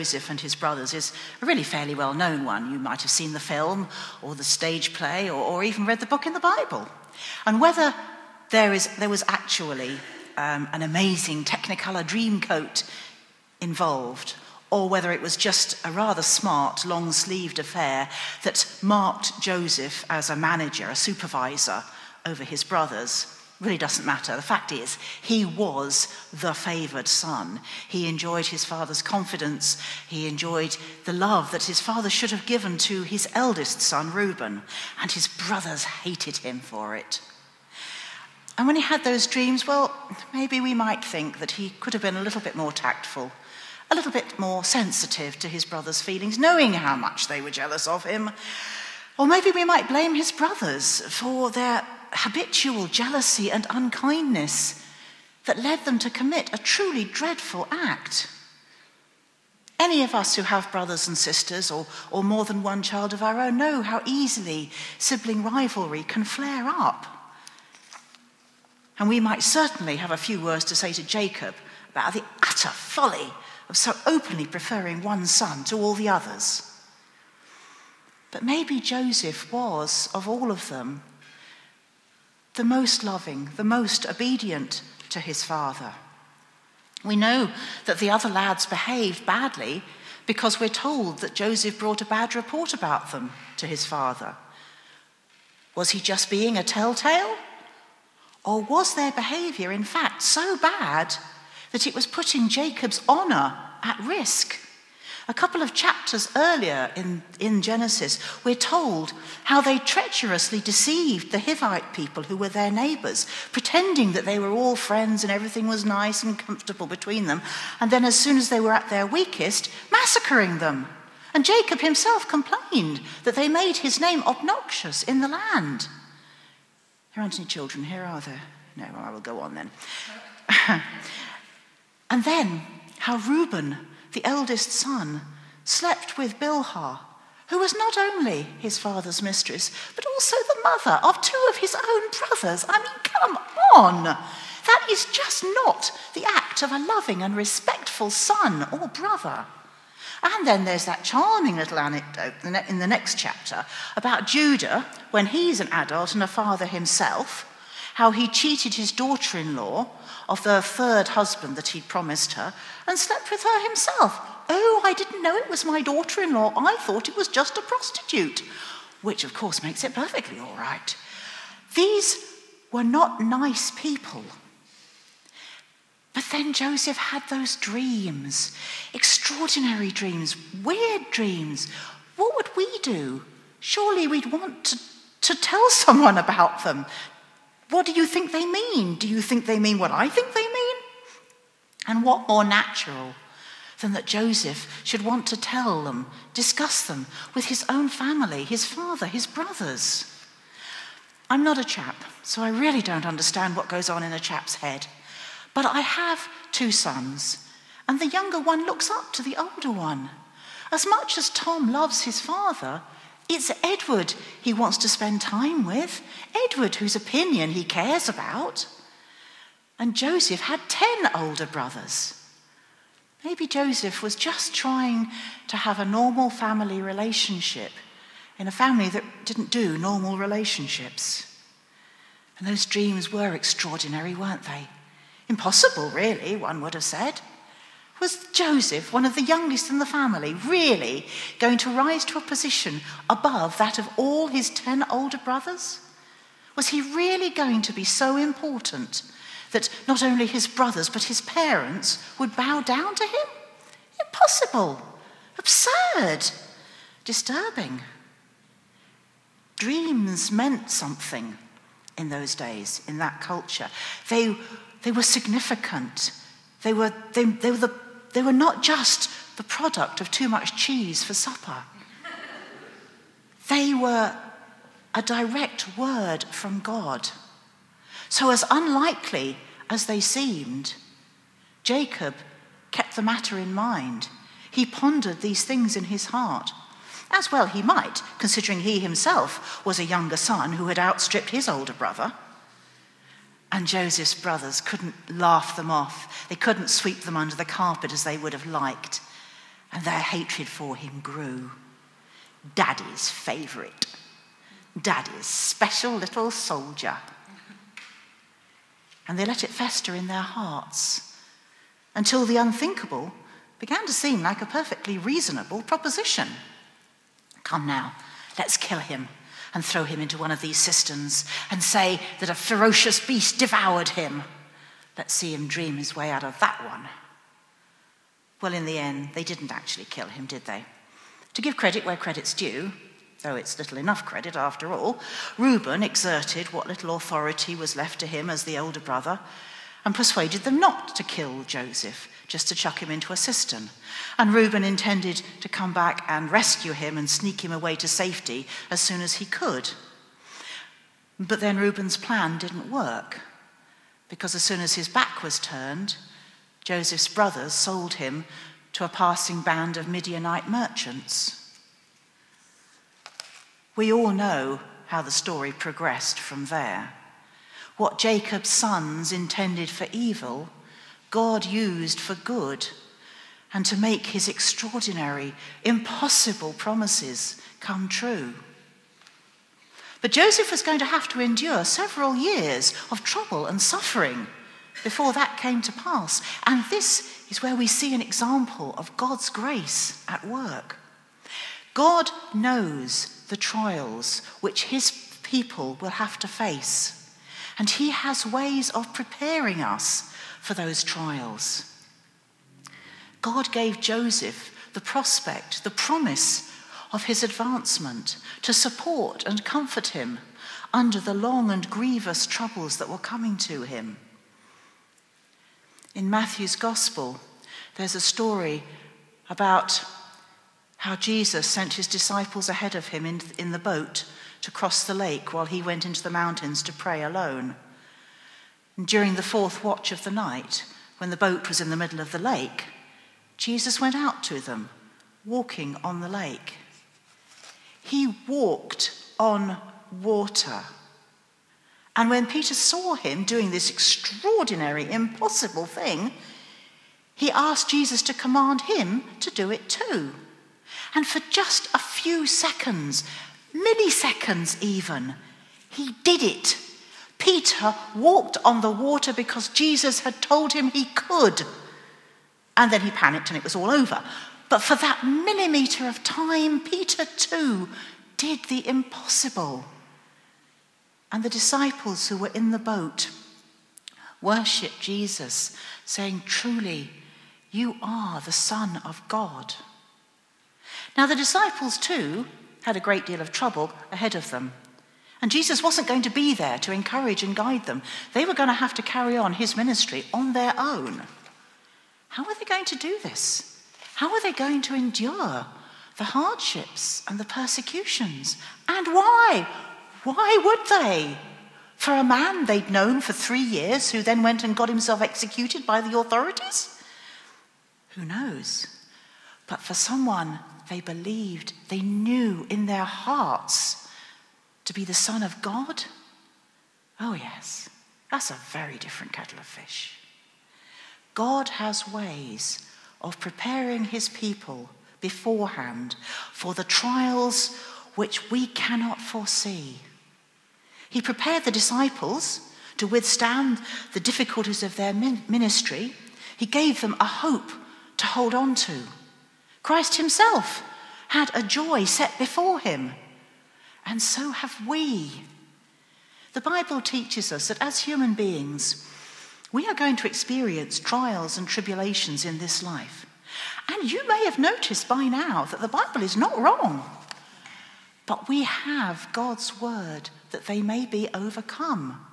Joseph and his brothers is a really fairly well known one. You might have seen the film or the stage play or, or even read the book in the Bible. And whether there, is, there was actually um, an amazing Technicolor Dreamcoat involved, or whether it was just a rather smart, long sleeved affair that marked Joseph as a manager, a supervisor over his brothers, really doesn't matter. The fact is, he was the favored son. He enjoyed his father's confidence. He enjoyed the love that his father should have given to his eldest son, Reuben, and his brothers hated him for it. And when he had those dreams, well, maybe we might think that he could have been a little bit more tactful, a little bit more sensitive to his brothers' feelings, knowing how much they were jealous of him. Or maybe we might blame his brothers for their habitual jealousy and unkindness that led them to commit a truly dreadful act. Any of us who have brothers and sisters or, or more than one child of our own know how easily sibling rivalry can flare up. And we might certainly have a few words to say to Jacob about the utter folly of so openly preferring one son to all the others. But maybe Joseph was, of all of them, the most loving, the most obedient to his father. We know that the other lads behaved badly because we're told that Joseph brought a bad report about them to his father. Was he just being a telltale? Or was their behavior, in fact, so bad that it was putting Jacob's honor at risk? A couple of chapters earlier in, in Genesis, we're told how they treacherously deceived the Hivite people who were their neighbors, pretending that they were all friends and everything was nice and comfortable between them. And then, as soon as they were at their weakest, massacring them. And Jacob himself complained that they made his name obnoxious in the land. There aren't any children here, are there? No, well, I will go on then. and then, how Reuben the eldest son, slept with Bilhah, who was not only his father's mistress, but also the mother of two of his own brothers. I mean, come on! That is just not the act of a loving and respectful son or brother. And then there's that charming little anecdote in the next chapter about Judah when he's an adult and a father himself, how he cheated his daughter in law of the third husband that he'd promised her and slept with her himself. Oh, I didn't know it was my daughter in law. I thought it was just a prostitute, which of course makes it perfectly all right. These were not nice people. But then Joseph had those dreams, extraordinary dreams, weird dreams. What would we do? Surely we'd want to, to tell someone about them, what do you think they mean? Do you think they mean what I think they mean? And what more natural than that Joseph should want to tell them, discuss them with his own family, his father, his brothers? I'm not a chap, so I really don't understand what goes on in a chap's head. But I have two sons, and the younger one looks up to the older one. As much as Tom loves his father, it's Edward he wants to spend time with, Edward whose opinion he cares about. And Joseph had 10 older brothers. Maybe Joseph was just trying to have a normal family relationship in a family that didn't do normal relationships. And those dreams were extraordinary, weren't they? Impossible, really, one would have said. Was Joseph, one of the youngest in the family, really going to rise to a position above that of all his ten older brothers? Was he really going to be so important that not only his brothers but his parents would bow down to him? Impossible, absurd, disturbing. Dreams meant something in those days, in that culture. They, they were significant. They were, they, they were the they were not just the product of too much cheese for supper. They were a direct word from God. So, as unlikely as they seemed, Jacob kept the matter in mind. He pondered these things in his heart. As well he might, considering he himself was a younger son who had outstripped his older brother. And Joseph's brothers couldn't laugh them off. They couldn't sweep them under the carpet as they would have liked. and their hatred for him grew. Daddy's favourite, Daddy's special little soldier. And they let it fester in their hearts until the unthinkable began to seem like a perfectly reasonable proposition. Come now, let's kill him and throw him into one of these cisterns and say that a ferocious beast devoured him. Let's see him dream his way out of that one. Well, in the end, they didn't actually kill him, did they? To give credit where credit's due, though it's little enough credit after all, Reuben exerted what little authority was left to him as the older brother and persuaded them not to kill Joseph, just to chuck him into a cistern. And Reuben intended to come back and rescue him and sneak him away to safety as soon as he could. But then Reuben's plan didn't work, because as soon as his back was turned, Joseph's brothers sold him to a passing band of Midianite merchants. We all know how the story progressed from there. What Jacob's sons intended for evil, God used for good and to make his extraordinary, impossible promises come true. But Joseph was going to have to endure several years of trouble and suffering before that came to pass. And this is where we see an example of God's grace at work. God knows the trials which his people will have to face. And He has ways of preparing us for those trials. God gave Joseph the prospect, the promise of his advancement to support and comfort him under the long and grievous troubles that were coming to him. In Matthew's Gospel, there's a story about how Jesus sent his disciples ahead of him in, in the boat to cross the lake while he went into the mountains to pray alone. And during the fourth watch of the night, when the boat was in the middle of the lake, Jesus went out to them, walking on the lake. He walked on water. And when Peter saw him doing this extraordinary, impossible thing, he asked Jesus to command him to do it too. And for just a few seconds, milliseconds even. He did it. Peter walked on the water because Jesus had told him he could. And then he panicked and it was all over. But for that millimeter of time, Peter too did the impossible. And the disciples who were in the boat worshiped Jesus, saying, Truly, you are the Son of God. Now, the disciples too had a great deal of trouble ahead of them. And Jesus wasn't going to be there to encourage and guide them. They were going to have to carry on his ministry on their own. How were they going to do this? How were they going to endure the hardships and the persecutions? And why? Why would they? For a man they'd known for three years who then went and got himself executed by the authorities? Who knows? But for someone they believed, they knew in their hearts to be the Son of God? Oh, yes, that's a very different kettle of fish. God has ways of preparing his people beforehand for the trials which we cannot foresee. He prepared the disciples to withstand the difficulties of their ministry. He gave them a hope to hold on to. Christ himself had a joy set before him, and so have we. The Bible teaches us that as human beings, we are going to experience trials and tribulations in this life. And you may have noticed by now that the Bible is not wrong. But we have God's word that they may be overcome.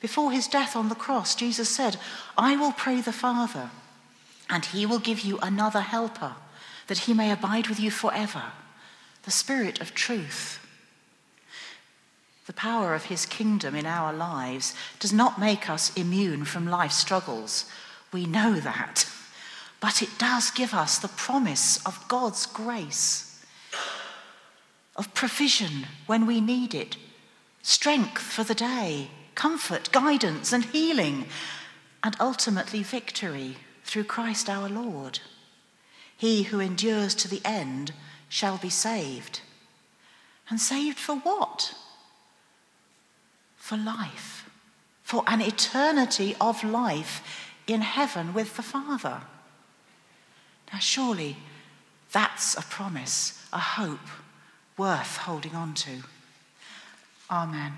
Before his death on the cross, Jesus said, I will pray the Father and he will give you another helper, that he may abide with you forever, the Spirit of truth. The power of his kingdom in our lives does not make us immune from life's struggles. We know that. But it does give us the promise of God's grace, of provision when we need it, strength for the day, comfort, guidance, and healing, and ultimately victory through Christ our Lord. He who endures to the end shall be saved. And saved for what? For life, for an eternity of life in heaven with the Father. Now, surely that's a promise, a hope worth holding on to. Amen.